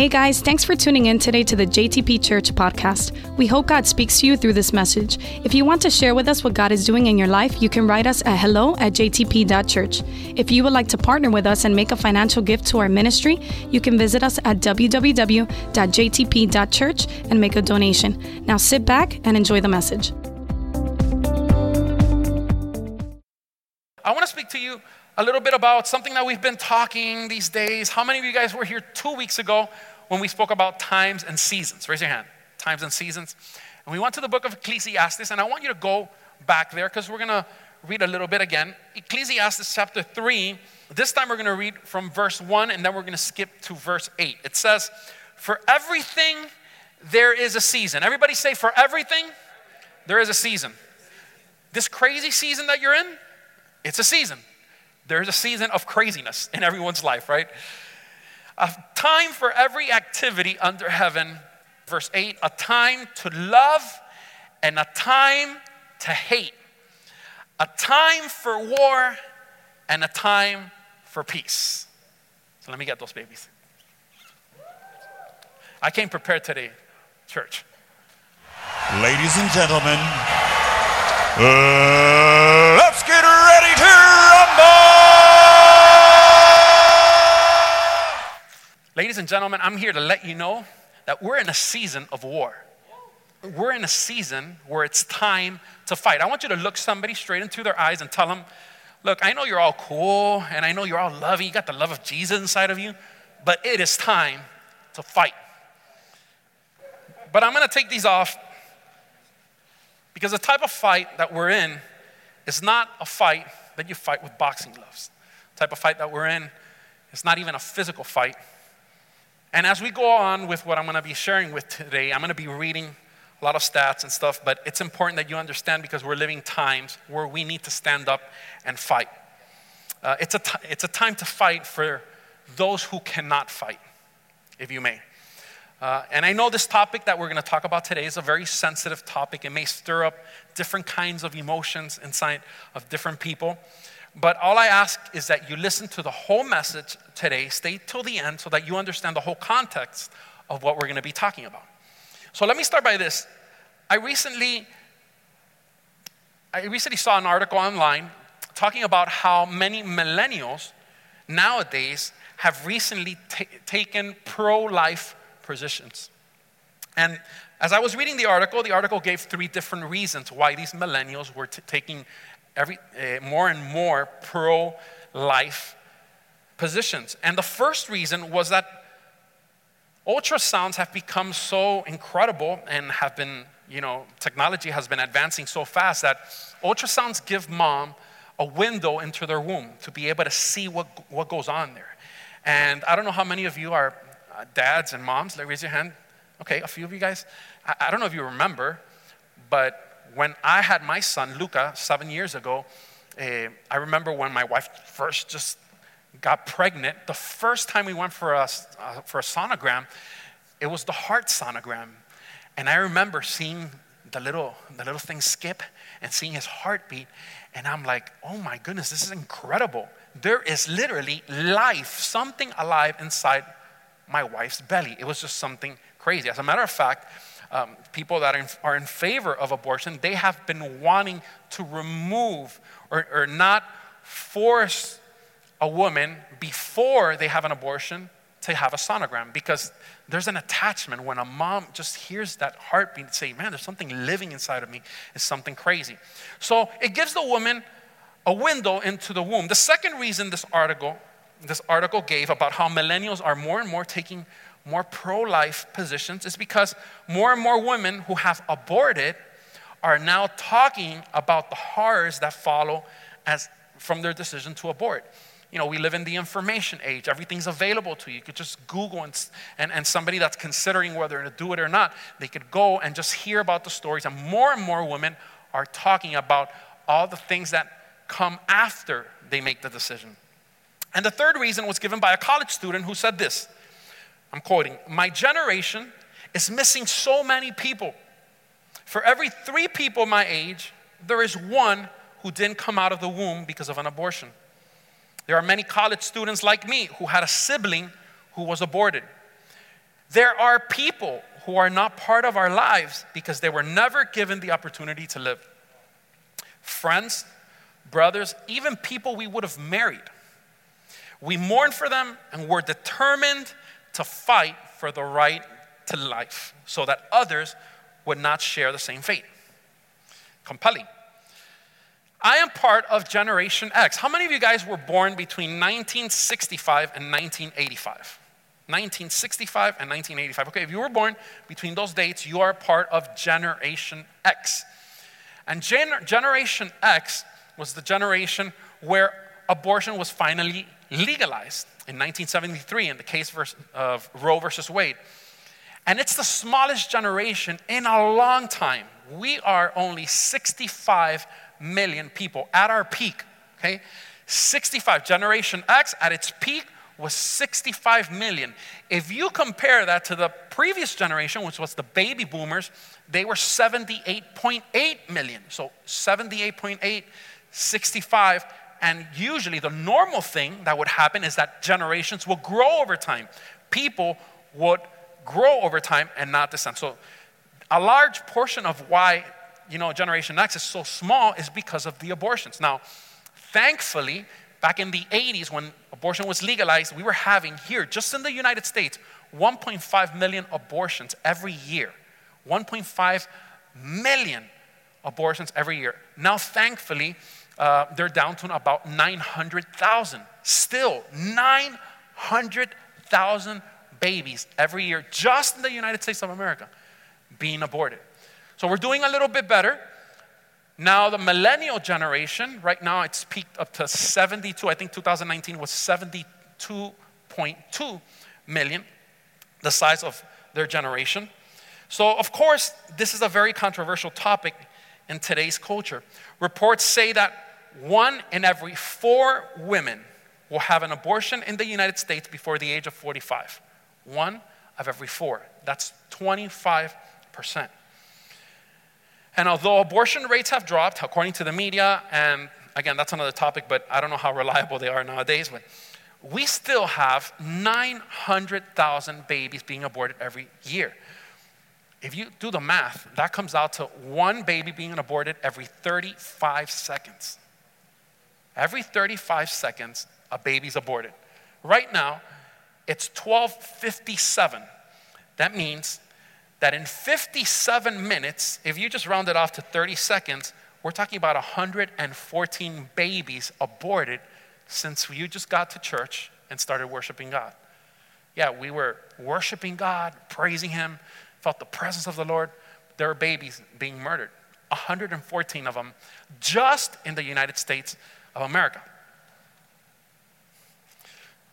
Hey guys, thanks for tuning in today to the JTP Church podcast. We hope God speaks to you through this message. If you want to share with us what God is doing in your life, you can write us at hello at jtp.church. If you would like to partner with us and make a financial gift to our ministry, you can visit us at www.jtp.church and make a donation. Now sit back and enjoy the message. I want to speak to you a little bit about something that we've been talking these days. How many of you guys were here two weeks ago when we spoke about times and seasons? Raise your hand. Times and seasons. And we went to the book of Ecclesiastes, and I want you to go back there because we're going to read a little bit again. Ecclesiastes chapter 3. This time we're going to read from verse 1 and then we're going to skip to verse 8. It says, For everything there is a season. Everybody say, For everything there is a season. This crazy season that you're in, it's a season. There's a season of craziness in everyone's life, right? A time for every activity under heaven. Verse 8 a time to love and a time to hate, a time for war and a time for peace. So let me get those babies. I came prepared today, church. Ladies and gentlemen, uh, let's get ready to Ladies and gentlemen, I'm here to let you know that we're in a season of war. We're in a season where it's time to fight. I want you to look somebody straight into their eyes and tell them, Look, I know you're all cool and I know you're all loving, you got the love of Jesus inside of you, but it is time to fight. But I'm gonna take these off because the type of fight that we're in is not a fight that you fight with boxing gloves. The type of fight that we're in is not even a physical fight. And as we go on with what I'm going to be sharing with today, I'm going to be reading a lot of stats and stuff, but it's important that you understand because we're living times where we need to stand up and fight. Uh, it's, a t- it's a time to fight for those who cannot fight, if you may. Uh, and I know this topic that we're going to talk about today is a very sensitive topic. It may stir up different kinds of emotions inside of different people. But all I ask is that you listen to the whole message today, stay till the end so that you understand the whole context of what we're going to be talking about. So let me start by this. I recently I recently saw an article online talking about how many millennials nowadays have recently ta- taken pro-life positions. And as I was reading the article, the article gave three different reasons why these millennials were t- taking every, uh, more and more pro life positions. And the first reason was that ultrasounds have become so incredible and have been, you know, technology has been advancing so fast that ultrasounds give mom a window into their womb to be able to see what, what goes on there. And I don't know how many of you are uh, dads and moms. Let raise your hand. Okay, a few of you guys. I, I don't know if you remember, but when I had my son, Luca, seven years ago, uh, I remember when my wife first just got pregnant, the first time we went for a, uh, for a sonogram, it was the heart sonogram. And I remember seeing the little, the little thing skip and seeing his heartbeat. And I'm like, oh my goodness, this is incredible. There is literally life, something alive inside my wife's belly. It was just something crazy. As a matter of fact, um, people that are in, are in, favor of abortion, they have been wanting to remove or, or not force a woman before they have an abortion to have a sonogram because there's an attachment when a mom just hears that heartbeat say man there's something living inside of me. It's something crazy. So it gives the woman a window into the womb. The second reason this article this article gave about how millennials are more and more taking more pro-life positions is because more and more women who have aborted are now talking about the horrors that follow as from their decision to abort you know, we live in the information age. Everything's available to you. You could just Google and, and, and somebody that's considering whether to do it or not, they could go and just hear about the stories. And more and more women are talking about all the things that come after they make the decision. And the third reason was given by a college student who said this I'm quoting, My generation is missing so many people. For every three people my age, there is one who didn't come out of the womb because of an abortion. There are many college students like me who had a sibling who was aborted. There are people who are not part of our lives because they were never given the opportunity to live. Friends, brothers, even people we would have married. We mourn for them and we're determined to fight for the right to life so that others would not share the same fate. Compelling. I am part of Generation X. How many of you guys were born between 1965 and 1985? 1965 and 1985. Okay, if you were born between those dates, you are part of Generation X. And Gen- Generation X was the generation where abortion was finally legalized in 1973 in the case of Roe versus Wade. And it's the smallest generation in a long time. We are only 65 million people at our peak, okay? 65. Generation X at its peak was 65 million. If you compare that to the previous generation, which was the baby boomers, they were 78.8 million. So 78.8, 65. And usually the normal thing that would happen is that generations will grow over time. People would grow over time and not descend. So a large portion of why you know Generation X is so small is because of the abortions. Now, thankfully, Back in the 80s, when abortion was legalized, we were having here, just in the United States, 1.5 million abortions every year. 1.5 million abortions every year. Now, thankfully, uh, they're down to about 900,000. Still, 900,000 babies every year, just in the United States of America, being aborted. So we're doing a little bit better. Now, the millennial generation, right now it's peaked up to 72. I think 2019 was 72.2 million, the size of their generation. So, of course, this is a very controversial topic in today's culture. Reports say that one in every four women will have an abortion in the United States before the age of 45. One of every four. That's 25%. And although abortion rates have dropped, according to the media, and again, that's another topic, but I don't know how reliable they are nowadays, but we still have 900,000 babies being aborted every year. If you do the math, that comes out to one baby being aborted every 35 seconds. Every 35 seconds, a baby's aborted. Right now, it's 1257. That means that in 57 minutes, if you just round it off to 30 seconds, we're talking about 114 babies aborted since you just got to church and started worshiping God. Yeah, we were worshiping God, praising Him, felt the presence of the Lord. There are babies being murdered, 114 of them just in the United States of America.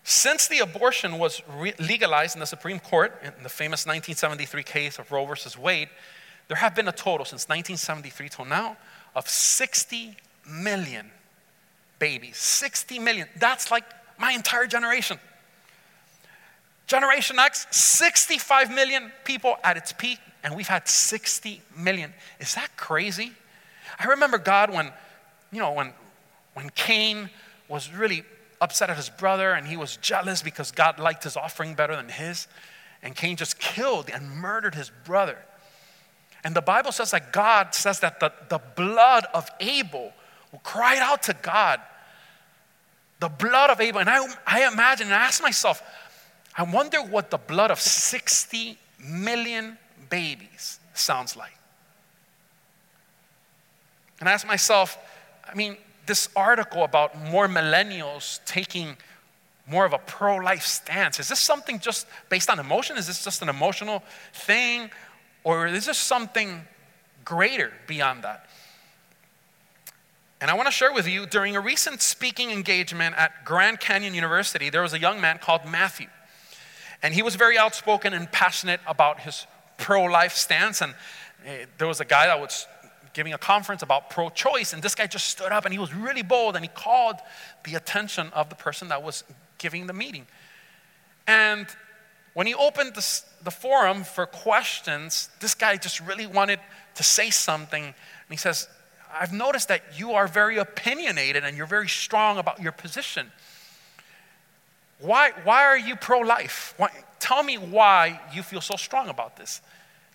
Since the abortion was re- legalized in the Supreme Court in the famous 1973 case of Roe versus Wade, there have been a total since 1973 till now of 60 million babies. 60 million. That's like my entire generation. Generation X, 65 million people at its peak, and we've had 60 million. Is that crazy? I remember God when, you know, when, when Cain was really upset at his brother and he was jealous because God liked his offering better than his. And Cain just killed and murdered his brother. And the Bible says that God says that the, the blood of Abel cried out to God. The blood of Abel. And I, I imagine and I ask myself, I wonder what the blood of 60 million babies sounds like. And I ask myself, I mean, this article about more millennials taking more of a pro life stance. Is this something just based on emotion? Is this just an emotional thing? Or is this something greater beyond that? And I want to share with you during a recent speaking engagement at Grand Canyon University, there was a young man called Matthew. And he was very outspoken and passionate about his pro life stance. And eh, there was a guy that was giving a conference about pro choice, and this guy just stood up and he was really bold and he called the attention of the person that was giving the meeting. And when he opened the, the forum for questions, this guy just really wanted to say something. And he says, I've noticed that you are very opinionated and you're very strong about your position. Why, why are you pro life? tell me why you feel so strong about this.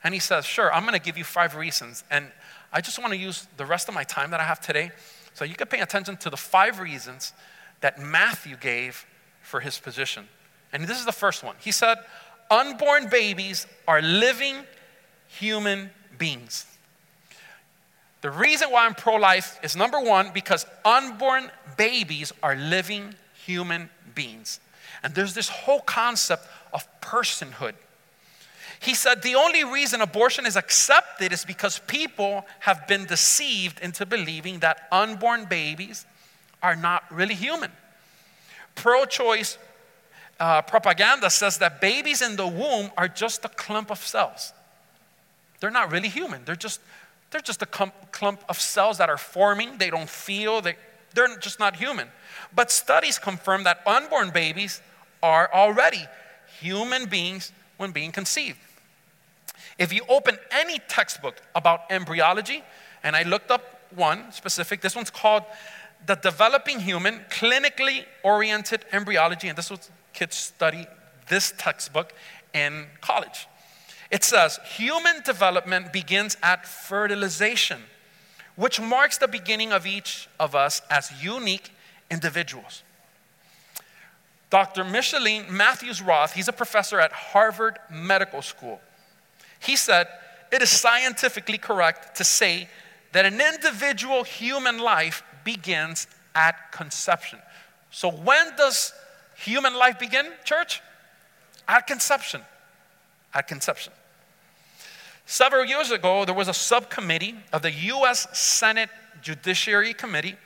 And he says, Sure, I'm going to give you five reasons. And I just want to use the rest of my time that I have today so you can pay attention to the five reasons that Matthew gave for his position. And this is the first one. He said, Unborn babies are living human beings. The reason why I'm pro life is number one, because unborn babies are living human beings. And there's this whole concept of personhood. He said the only reason abortion is accepted is because people have been deceived into believing that unborn babies are not really human. Pro choice uh, propaganda says that babies in the womb are just a clump of cells. They're not really human, they're just, they're just a clump, of cells that are forming, they don't feel, they, they're just not human. But studies confirm that unborn babies are already human beings when being conceived. If you open any textbook about embryology, and I looked up one specific, this one's called The Developing Human Clinically Oriented Embryology, and this was kids study this textbook in college. It says human development begins at fertilization, which marks the beginning of each of us as unique individuals. Dr. Micheline Matthews Roth, he's a professor at Harvard Medical School. He said, It is scientifically correct to say that an individual human life begins at conception. So, when does human life begin, church? At conception. At conception. Several years ago, there was a subcommittee of the US Senate Judiciary Committee,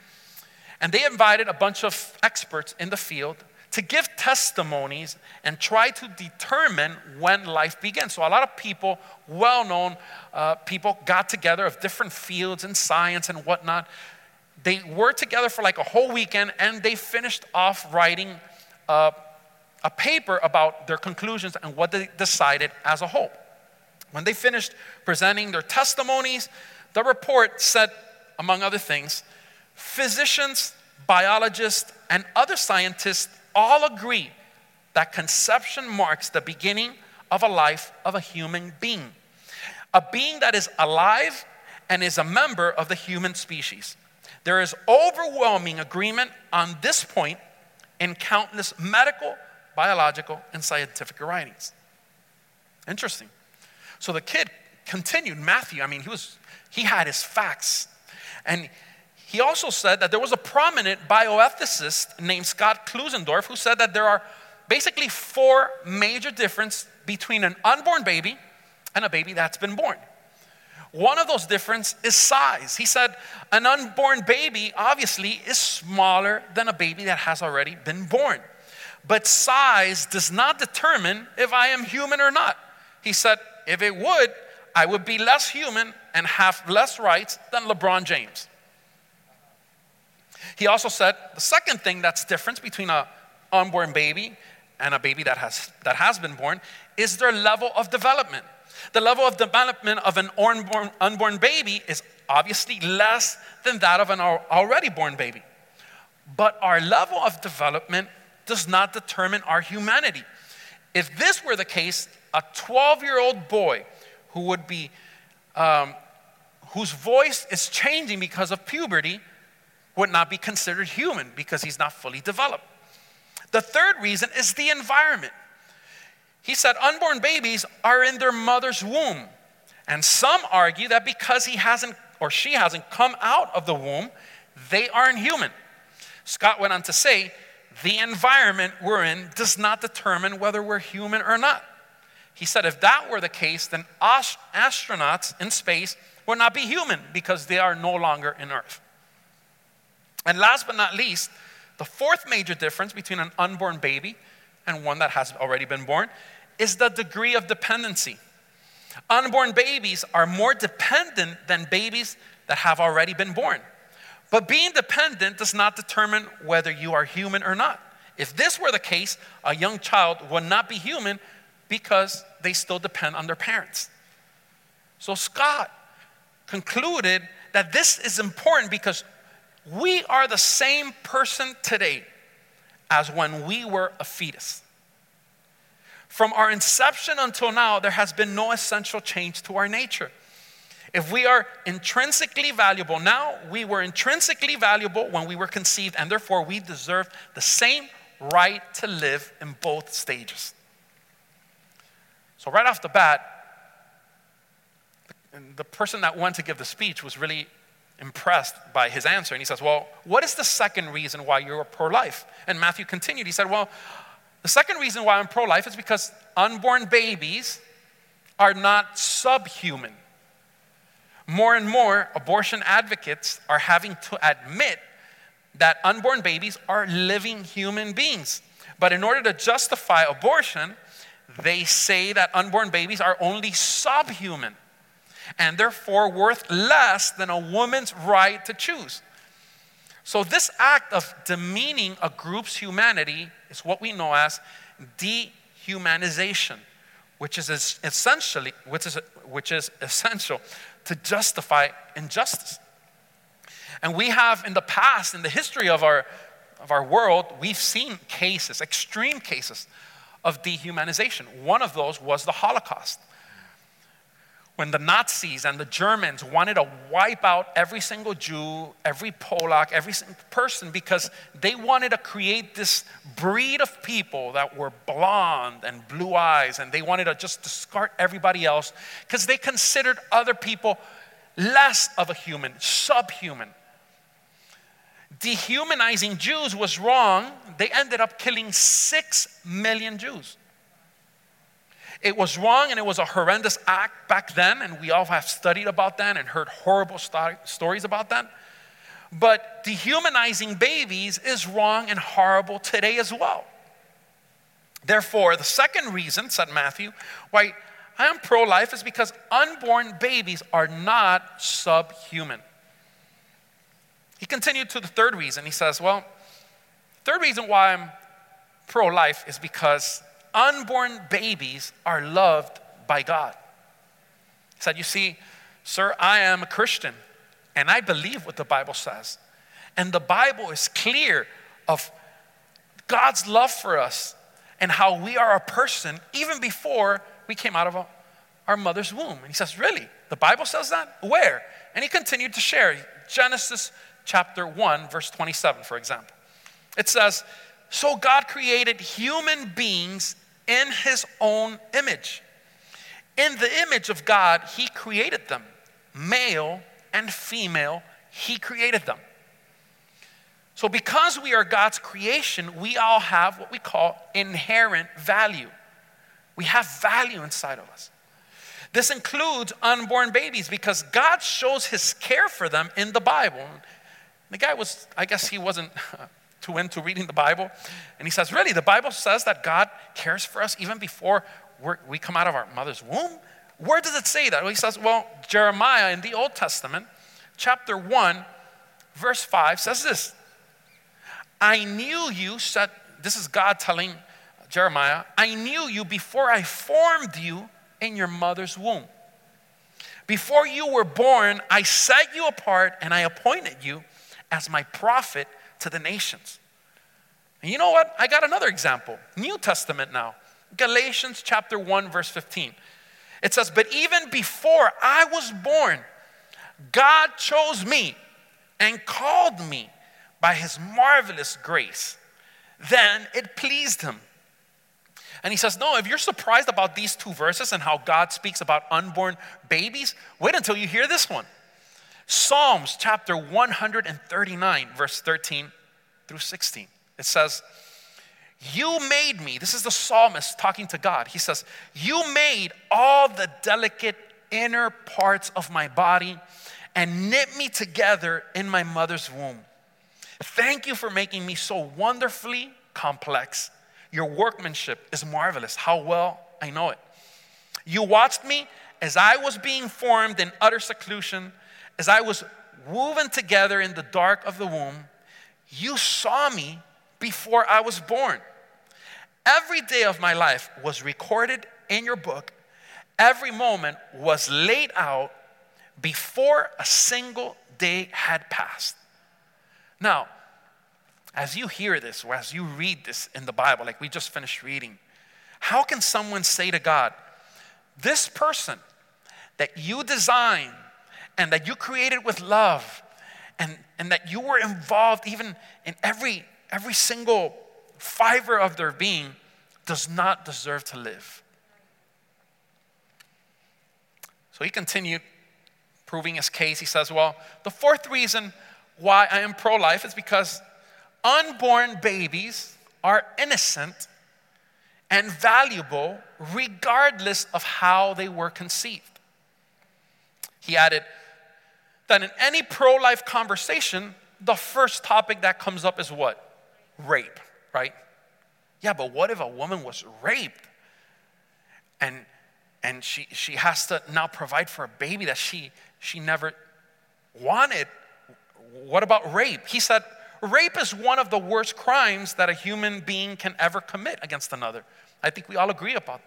and they invited a bunch of experts in the field to give testimonies and try to determine when life begins. So, a lot of people, well known uh, people, got together of different fields in science and whatnot. They were together for like a whole weekend and they finished off writing uh, a paper about their conclusions and what they decided as a whole. When they finished presenting their testimonies, the report said, among other things, physicians, biologists, and other scientists all agree that conception marks the beginning of a life of a human being, a being that is alive and is a member of the human species. There is overwhelming agreement on this point in countless medical, biological, and scientific writings. Interesting. So the kid continued, Matthew, I mean, he was he had his facts. And he also said that there was a prominent bioethicist named Scott Klusendorf who said that there are basically four major differences between an unborn baby and a baby that's been born. One of those differences is size. He said an unborn baby obviously is smaller than a baby that has already been born. But size does not determine if I am human or not. He said if it would, I would be less human and have less rights than LeBron James. He also said the second thing that's different between a unborn baby and a baby that has, that has been born is their level of development. The level of development of an unborn, unborn baby is obviously less than that of an already born baby. But our level of development does not determine our humanity. If this were the case, a 12 year old boy who would be, um, whose voice is changing because of puberty would not be considered human because he's not fully developed. The third reason is the environment. He said unborn babies are in their mother's womb. And some argue that because he hasn't or she hasn't come out of the womb, they aren't human. Scott went on to say, the environment we're in does not determine whether we're human or not. He said if that were the case, then astronauts in space would not be human because they are no longer in Earth. And last but not least, the fourth major difference between an unborn baby and one that has already been born is the degree of dependency. Unborn babies are more dependent than babies that have already been born. But being dependent does not determine whether you are human or not. If this were the case, a young child would not be human because they still depend on their parents. So Scott concluded that this is important because we are the same person today as when we were a fetus. From our inception until now, there has been no essential change to our nature. If we are intrinsically valuable now, we were intrinsically valuable when we were conceived, and therefore we deserve the same right to live in both stages. So, right off the bat, the person that went to give the speech was really impressed by his answer. And he says, Well, what is the second reason why you're pro life? And Matthew continued. He said, Well, the second reason why I'm pro life is because unborn babies are not subhuman. More and more abortion advocates are having to admit that unborn babies are living human beings. But in order to justify abortion, they say that unborn babies are only subhuman and therefore worth less than a woman's right to choose. So, this act of demeaning a group's humanity is what we know as dehumanization, which is essentially which is, which is essential to justify injustice. And we have in the past, in the history of our, of our world, we've seen cases, extreme cases of dehumanization. One of those was the Holocaust when the Nazis and the Germans wanted to wipe out every single Jew, every Polak, every person because they wanted to create this breed of people that were blonde and blue eyes, and they wanted to just discard everybody else because they considered other people less of a human, subhuman. Dehumanizing Jews was wrong. They ended up killing six million Jews. It was wrong and it was a horrendous act back then, and we all have studied about that and heard horrible st- stories about that. But dehumanizing babies is wrong and horrible today as well. Therefore, the second reason, said Matthew, why I am pro life is because unborn babies are not subhuman. He continued to the third reason. He says, Well, third reason why I'm pro life is because unborn babies are loved by God. He said, You see, sir, I am a Christian and I believe what the Bible says. And the Bible is clear of God's love for us and how we are a person even before we came out of our mother's womb. And he says, Really? The Bible says that? Where? And he continued to share Genesis chapter 1, verse 27, for example. It says, So God created human beings in his own image. In the image of God, he created them. Male and female, he created them. So, because we are God's creation, we all have what we call inherent value. We have value inside of us. This includes unborn babies because God shows his care for them in the Bible. The guy was, I guess he wasn't too into reading the Bible. And he says, Really, the Bible says that God cares for us even before we come out of our mother's womb? Where does it say that? Well, he says, Well, Jeremiah in the Old Testament, chapter 1, verse 5 says this I knew you, said, this is God telling Jeremiah, I knew you before I formed you in your mother's womb. Before you were born, I set you apart and I appointed you as my prophet to the nations. And you know what? I got another example. New Testament now. Galatians chapter 1 verse 15. It says, "But even before I was born, God chose me and called me by his marvelous grace. Then it pleased him." And he says, No, if you're surprised about these two verses and how God speaks about unborn babies, wait until you hear this one. Psalms chapter 139, verse 13 through 16. It says, You made me, this is the psalmist talking to God. He says, You made all the delicate inner parts of my body and knit me together in my mother's womb. Thank you for making me so wonderfully complex. Your workmanship is marvelous. How well I know it. You watched me as I was being formed in utter seclusion as I was woven together in the dark of the womb, you saw me before I was born. Every day of my life was recorded in your book. Every moment was laid out before a single day had passed. Now, as you hear this, or as you read this in the Bible, like we just finished reading, How can someone say to God, This person that you designed and that you created with love and, and that you were involved even in every, every single fiber of their being does not deserve to live? So he continued proving his case. He says, Well, the fourth reason why I am pro life is because unborn babies are innocent and valuable regardless of how they were conceived. He added that in any pro life conversation, the first topic that comes up is what? Rape, right? Yeah, but what if a woman was raped and and she, she has to now provide for a baby that she, she never wanted. What about rape? He said, Rape is one of the worst crimes that a human being can ever commit against another. I think we all agree about.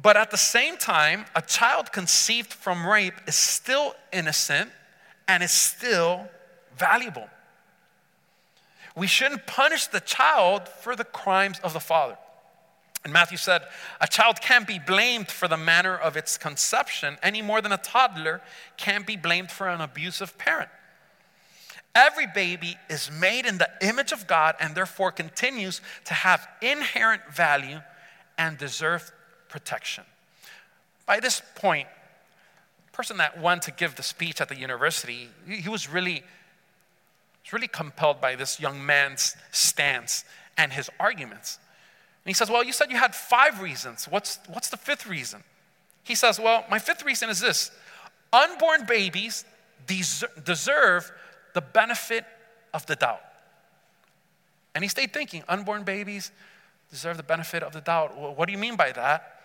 But at the same time, a child conceived from rape is still innocent and is still valuable. We shouldn't punish the child for the crimes of the father. And Matthew said, A child can't be blamed for the manner of its conception any more than a toddler can't be blamed for an abusive parent. Every baby is made in the image of God and therefore continues to have inherent value and deserve protection. By this point, the person that went to give the speech at the university, he was really, was really compelled by this young man's stance and his arguments. And he says, Well, you said you had five reasons. What's, what's the fifth reason? He says, Well, my fifth reason is this unborn babies deserve the benefit of the doubt. And he stayed thinking, unborn babies deserve the benefit of the doubt. What do you mean by that?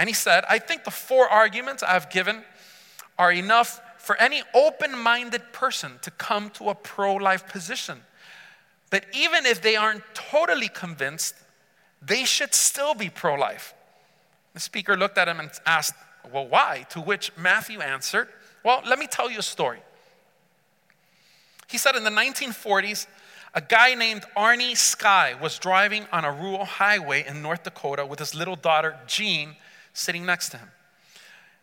And he said, I think the four arguments I've given are enough for any open minded person to come to a pro life position. But even if they aren't totally convinced, they should still be pro life. The speaker looked at him and asked, Well, why? To which Matthew answered, Well, let me tell you a story. He said in the 1940s, a guy named Arnie Sky was driving on a rural highway in North Dakota with his little daughter, Jean, sitting next to him.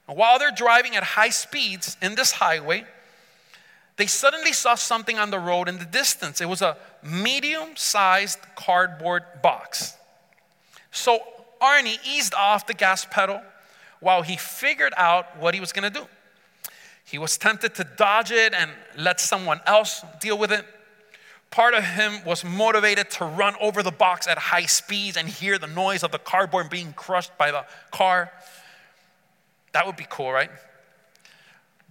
And while they're driving at high speeds in this highway, they suddenly saw something on the road in the distance. It was a medium sized cardboard box. So Arnie eased off the gas pedal while he figured out what he was going to do. He was tempted to dodge it and let someone else deal with it. Part of him was motivated to run over the box at high speeds and hear the noise of the cardboard being crushed by the car. That would be cool, right?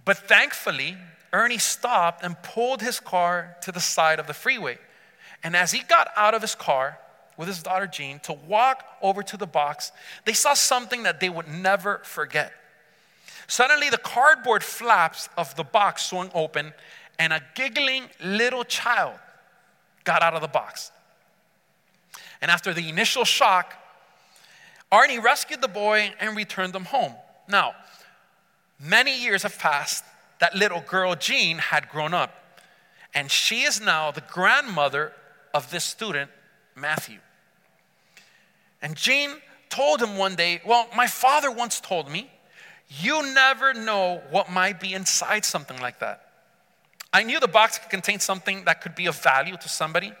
But thankfully, Ernie stopped and pulled his car to the side of the freeway. And as he got out of his car, with his daughter Jean to walk over to the box, they saw something that they would never forget. Suddenly, the cardboard flaps of the box swung open, and a giggling little child got out of the box. And after the initial shock, Arnie rescued the boy and returned them home. Now, many years have passed. That little girl, Jean, had grown up, and she is now the grandmother of this student, Matthew. And Jean told him one day, Well, my father once told me, you never know what might be inside something like that. I knew the box could contain something that could be of value to somebody.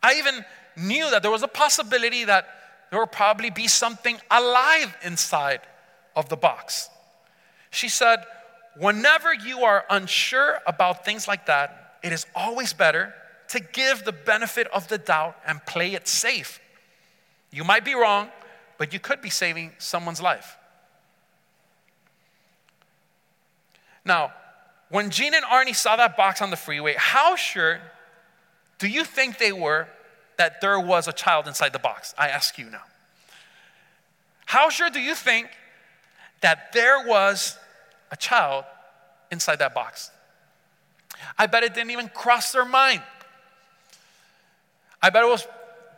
I even knew that there was a possibility that there would probably be something alive inside of the box. She said, Whenever you are unsure about things like that, it is always better to give the benefit of the doubt and play it safe. You might be wrong, but you could be saving someone's life. Now, when Jean and Arnie saw that box on the freeway, how sure do you think they were that there was a child inside the box? I ask you now. How sure do you think that there was a child inside that box? I bet it didn't even cross their mind. I bet it was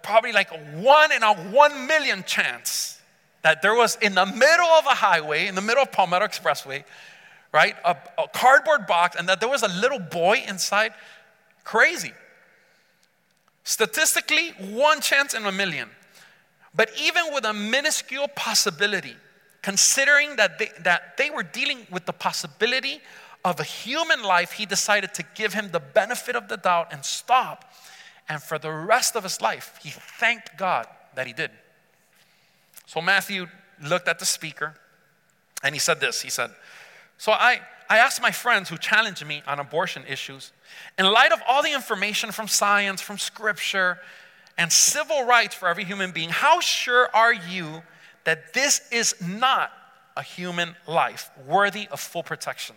probably like a one in a one million chance that there was in the middle of a highway, in the middle of Palmetto Expressway, right, a, a cardboard box, and that there was a little boy inside. Crazy. Statistically, one chance in a million. But even with a minuscule possibility, considering that they, that they were dealing with the possibility of a human life, he decided to give him the benefit of the doubt and stop. And for the rest of his life, he thanked God that he did. So Matthew looked at the speaker and he said this He said, So I, I asked my friends who challenged me on abortion issues, in light of all the information from science, from scripture, and civil rights for every human being, how sure are you that this is not a human life worthy of full protection?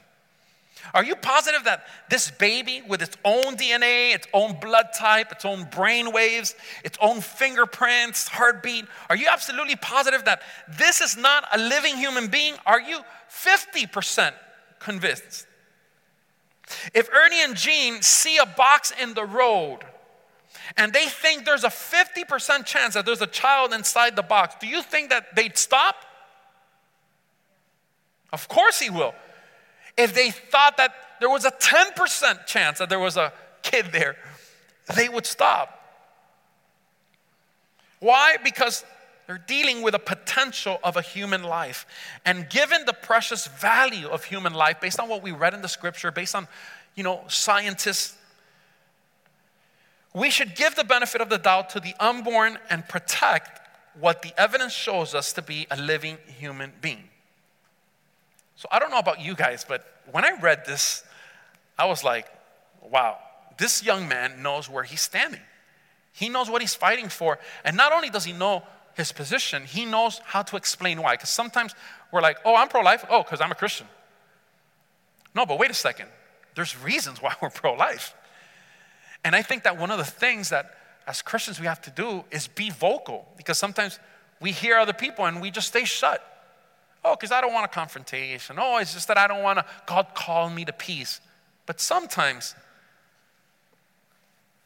Are you positive that this baby, with its own DNA, its own blood type, its own brain waves, its own fingerprints, heartbeat, are you absolutely positive that this is not a living human being? Are you 50% convinced? If Ernie and Jean see a box in the road and they think there's a 50% chance that there's a child inside the box, do you think that they'd stop? Of course he will. If they thought that there was a 10% chance that there was a kid there, they would stop. Why? Because they're dealing with a potential of a human life. And given the precious value of human life, based on what we read in the scripture, based on, you know, scientists, we should give the benefit of the doubt to the unborn and protect what the evidence shows us to be a living human being. So I don't know about you guys, but when I read this, I was like, wow, this young man knows where he's standing. He knows what he's fighting for. And not only does he know his position, he knows how to explain why. Because sometimes we're like, oh, I'm pro life. Oh, because I'm a Christian. No, but wait a second. There's reasons why we're pro life. And I think that one of the things that as Christians we have to do is be vocal because sometimes we hear other people and we just stay shut. Oh, because I don't want a confrontation. Oh, it's just that I don't want to, God call me to peace. But sometimes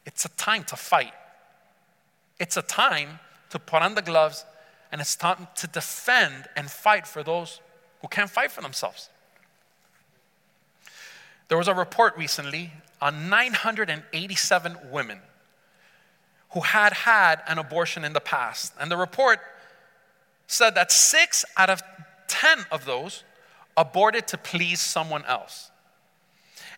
it's a time to fight. It's a time to put on the gloves and it's time to defend and fight for those who can't fight for themselves. There was a report recently on 987 women who had had an abortion in the past. And the report said that six out of 10 of those aborted to please someone else.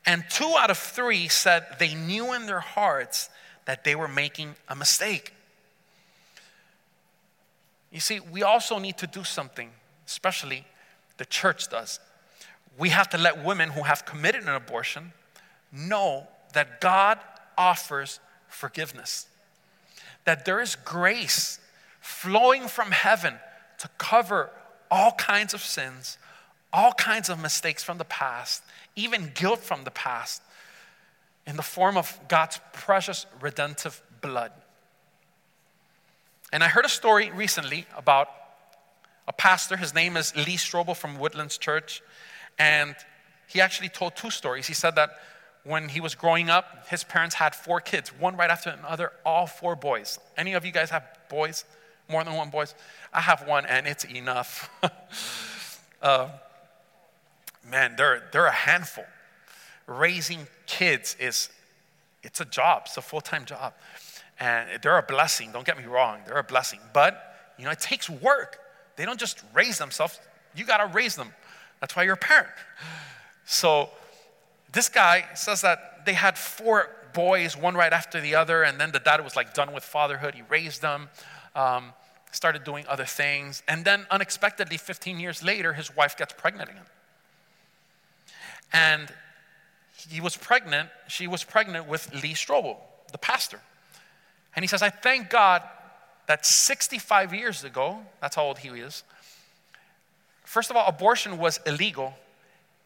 And two out of three said they knew in their hearts that they were making a mistake. You see, we also need to do something, especially the church does. We have to let women who have committed an abortion know that God offers forgiveness, that there is grace flowing from heaven to cover all kinds of sins, all kinds of mistakes from the past, even guilt from the past, in the form of God's precious redemptive blood. And I heard a story recently about a pastor. His name is Lee Strobel from Woodlands Church. And he actually told two stories. He said that when he was growing up, his parents had four kids, one right after another, all four boys. Any of you guys have boys? More than one boys? I have one, and it's enough. uh, man, they're, they're a handful. Raising kids is, it's a job. It's a full-time job. And they're a blessing. Don't get me wrong. They're a blessing. But, you know, it takes work. They don't just raise themselves. You got to raise them. That's why you're a parent. So this guy says that they had four boys, one right after the other, and then the dad was like done with fatherhood. He raised them. Um, started doing other things. And then unexpectedly, 15 years later, his wife gets pregnant again. And he was pregnant, she was pregnant with Lee Strobel, the pastor. And he says, I thank God that 65 years ago, that's how old he is, first of all, abortion was illegal.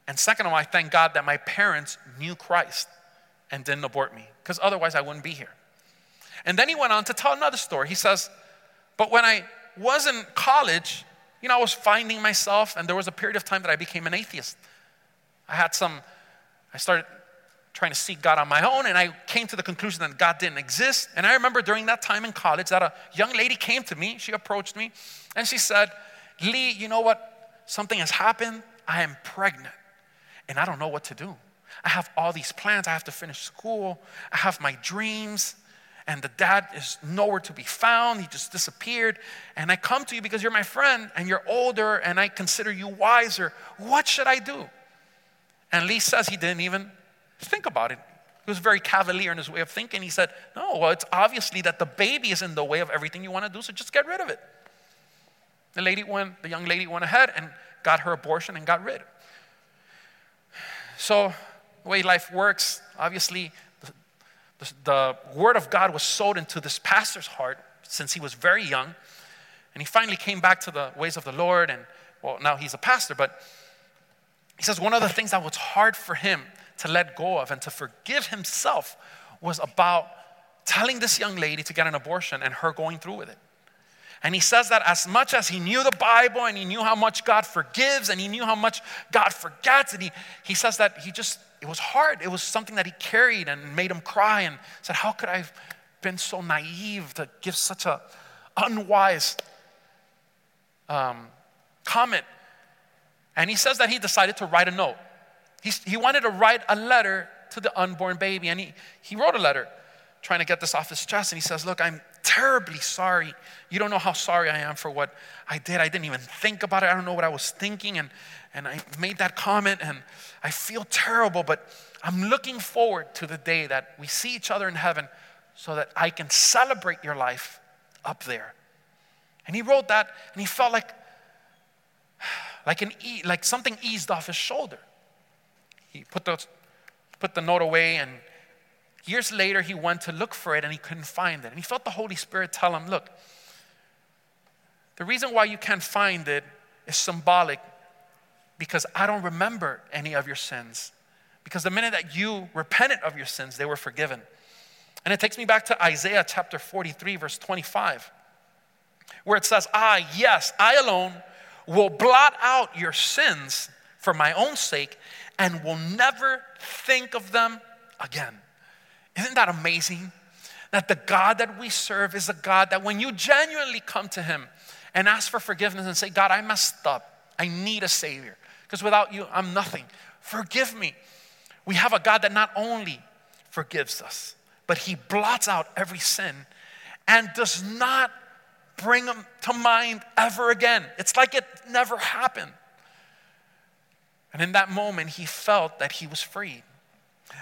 And second of all, I thank God that my parents knew Christ and didn't abort me, because otherwise I wouldn't be here. And then he went on to tell another story. He says, but when I was in college, you know, I was finding myself, and there was a period of time that I became an atheist. I had some, I started trying to seek God on my own, and I came to the conclusion that God didn't exist. And I remember during that time in college that a young lady came to me, she approached me, and she said, Lee, you know what? Something has happened. I am pregnant, and I don't know what to do. I have all these plans. I have to finish school. I have my dreams. And the dad is nowhere to be found. He just disappeared. And I come to you because you're my friend and you're older and I consider you wiser. What should I do? And Lee says he didn't even think about it. He was very cavalier in his way of thinking. He said, No, well, it's obviously that the baby is in the way of everything you want to do, so just get rid of it. The lady went, the young lady went ahead and got her abortion and got rid. So, the way life works, obviously, the, word of God was sowed into this pastor's heart since he was very young. And he finally came back to the ways of the Lord. And, well, now he's a pastor, but he says one of the things that was hard for him to let go of and to forgive himself was about telling this young lady to get an abortion and her going through with it. And he says that as much as he knew the Bible and he knew how much God forgives and he knew how much God forgets, and he, he says that he just, it was hard. It was something that he carried and made him cry and said, How could I have been so naive to give such a unwise um, comment? And he says that he decided to write a note. He, he wanted to write a letter to the unborn baby, and he, he wrote a letter trying to get this off his chest. And he says, Look, I'm terribly sorry. You don't know how sorry I am for what I did. I didn't even think about it. I don't know what I was thinking. And, and I made that comment, and I feel terrible, but I'm looking forward to the day that we see each other in heaven so that I can celebrate your life up there. And he wrote that, and he felt like, like, an e- like something eased off his shoulder. He put the, put the note away, and Years later, he went to look for it and he couldn't find it. And he felt the Holy Spirit tell him, Look, the reason why you can't find it is symbolic because I don't remember any of your sins. Because the minute that you repented of your sins, they were forgiven. And it takes me back to Isaiah chapter 43, verse 25, where it says, I, yes, I alone will blot out your sins for my own sake and will never think of them again. Isn't that amazing? That the God that we serve is a God that when you genuinely come to Him and ask for forgiveness and say, God, I messed up. I need a Savior. Because without you, I'm nothing. Forgive me. We have a God that not only forgives us, but He blots out every sin and does not bring them to mind ever again. It's like it never happened. And in that moment, he felt that he was freed.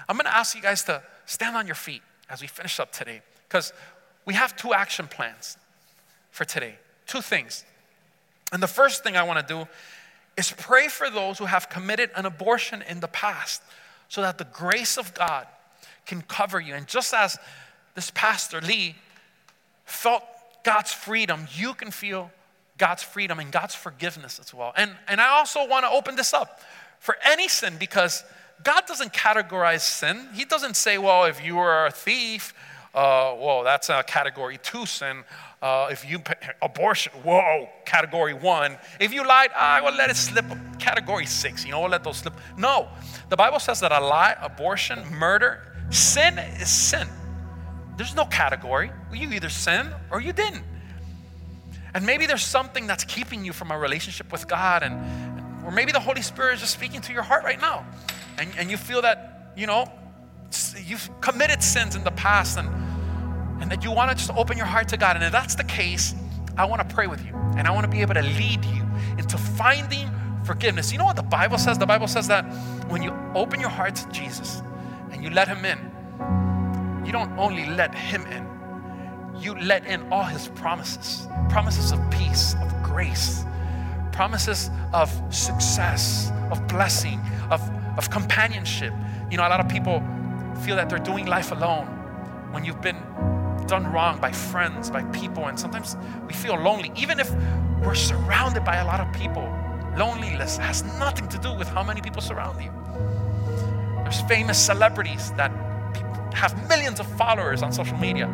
I'm going to ask you guys to stand on your feet as we finish up today because we have two action plans for today. Two things. And the first thing I want to do is pray for those who have committed an abortion in the past so that the grace of God can cover you. And just as this pastor, Lee, felt God's freedom, you can feel God's freedom and God's forgiveness as well. And, and I also want to open this up for any sin because God doesn't categorize sin. He doesn't say, well, if you are a thief, uh, well, that's a category two sin. Uh, if you abortion, whoa, category one. If you lied, I will let it slip. Category six, you know, we'll let those slip. No, the Bible says that a lie, abortion, murder, sin is sin. There's no category. You either sin or you didn't. And maybe there's something that's keeping you from a relationship with God, and or maybe the Holy Spirit is just speaking to your heart right now and, and you feel that, you know, you've committed sins in the past and, and that you want to just open your heart to God. And if that's the case, I want to pray with you and I want to be able to lead you into finding forgiveness. You know what the Bible says? The Bible says that when you open your heart to Jesus and you let Him in, you don't only let Him in, you let in all His promises promises of peace, of grace, promises of success, of blessing, of of companionship. You know, a lot of people feel that they're doing life alone when you've been done wrong by friends, by people, and sometimes we feel lonely. Even if we're surrounded by a lot of people, loneliness has nothing to do with how many people surround you. There's famous celebrities that have millions of followers on social media,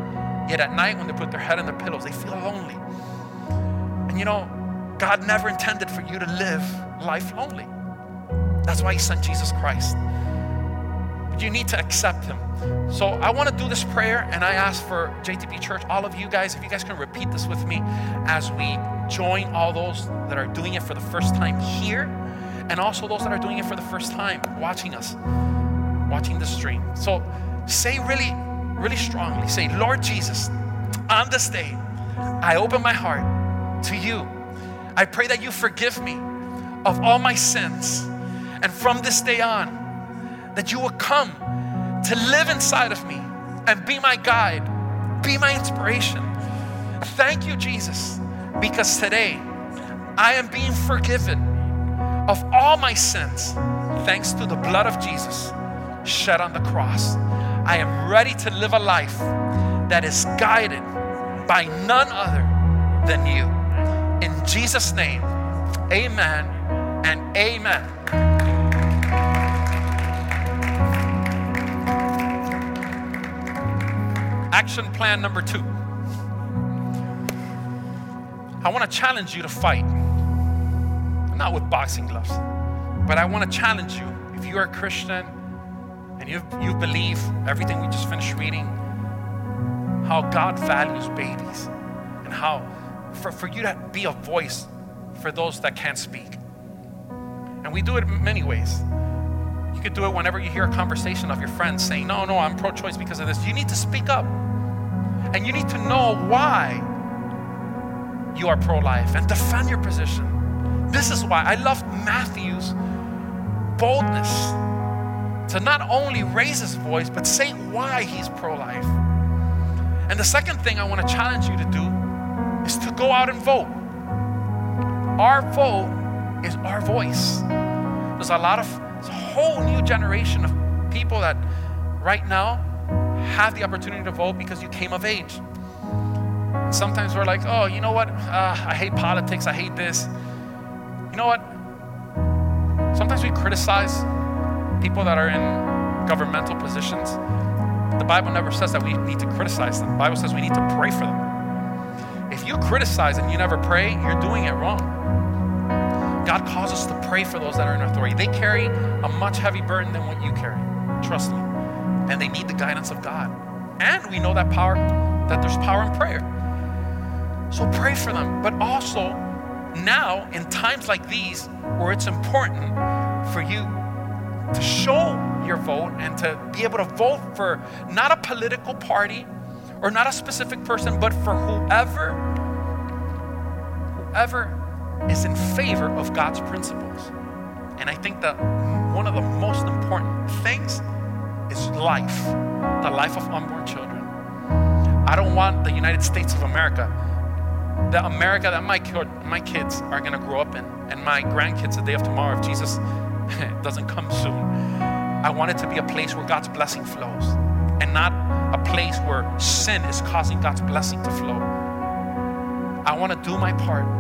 yet at night when they put their head in their pillows, they feel lonely. And you know, God never intended for you to live life lonely. That's why He sent Jesus Christ. But you need to accept Him. So I want to do this prayer, and I ask for JTP Church, all of you guys, if you guys can repeat this with me as we join all those that are doing it for the first time here, and also those that are doing it for the first time watching us, watching the stream. So say really really strongly. Say, Lord Jesus, on this day, I open my heart to you. I pray that you forgive me of all my sins. And from this day on, that you will come to live inside of me and be my guide, be my inspiration. Thank you, Jesus, because today I am being forgiven of all my sins thanks to the blood of Jesus shed on the cross. I am ready to live a life that is guided by none other than you. In Jesus' name, amen and amen. Action plan number two. I want to challenge you to fight. Not with boxing gloves, but I want to challenge you. If you are a Christian and you you believe everything we just finished reading, how God values babies and how for, for you to be a voice for those that can't speak. And we do it in many ways. You could do it whenever you hear a conversation of your friends saying, No, no, I'm pro choice because of this. You need to speak up. And you need to know why you are pro life and defend your position. This is why I love Matthew's boldness to not only raise his voice, but say why he's pro life. And the second thing I want to challenge you to do is to go out and vote. Our vote is our voice. There's a lot of, a whole new generation of people that right now have the opportunity to vote because you came of age. Sometimes we're like, oh, you know what? Uh, I hate politics. I hate this. You know what? Sometimes we criticize people that are in governmental positions. The Bible never says that we need to criticize them. The Bible says we need to pray for them. You criticize and you never pray, you're doing it wrong. God calls us to pray for those that are in authority. They carry a much heavy burden than what you carry. Trust me. And they need the guidance of God. And we know that power, that there's power in prayer. So pray for them. But also, now, in times like these, where it's important for you to show your vote and to be able to vote for not a political party or not a specific person, but for whoever, whoever is in favor of God's principles. And I think that one of the most important things is life, the life of unborn children. I don't want the United States of America, the America that my, my kids are going to grow up in, and my grandkids the day of tomorrow, if Jesus doesn't come soon. I want it to be a place where God's blessing flows and not a place where sin is causing God's blessing to flow. I want to do my part.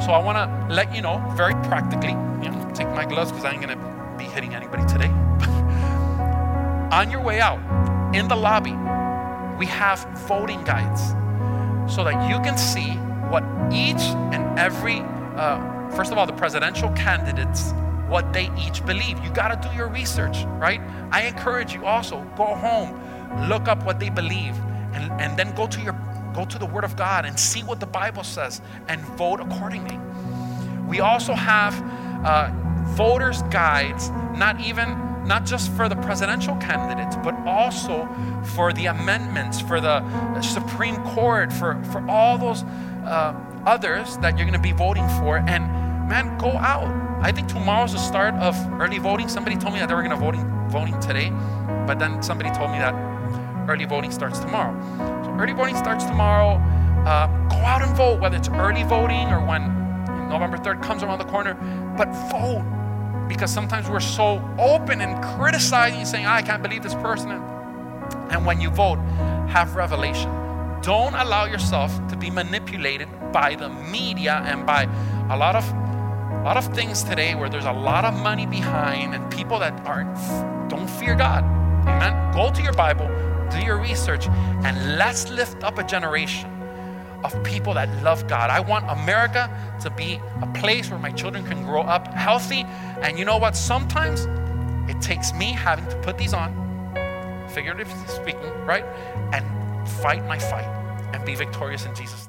So I want to let you know very practically, you know, take my gloves because I ain't going to be hitting anybody today. On your way out, in the lobby, we have voting guides so that you can see what each and every, uh, first of all, the presidential candidates, what they each believe. You got to do your research, right? I encourage you also go home, look up what they believe, and, and then go to your go to the Word of God and see what the Bible says and vote accordingly. We also have uh, voters' guides, not even not just for the presidential candidates, but also for the amendments, for the Supreme Court, for, for all those uh, others that you're going to be voting for. And man, go out. I think tomorrow's the start of early voting. Somebody told me that they were going to voting voting today, but then somebody told me that early voting starts tomorrow. So early voting starts tomorrow. Uh, go out and vote, whether it's early voting or when November 3rd comes around the corner, but vote because sometimes we're so open and criticizing, saying, I can't believe this person. And when you vote, have revelation. Don't allow yourself to be manipulated by the media and by a lot of a lot of things today where there's a lot of money behind and people that aren't don't fear God. Amen. Go to your Bible, do your research, and let's lift up a generation of people that love God. I want America to be a place where my children can grow up healthy. And you know what? Sometimes it takes me having to put these on, figuratively speaking, right? And fight my fight and be victorious in Jesus' name.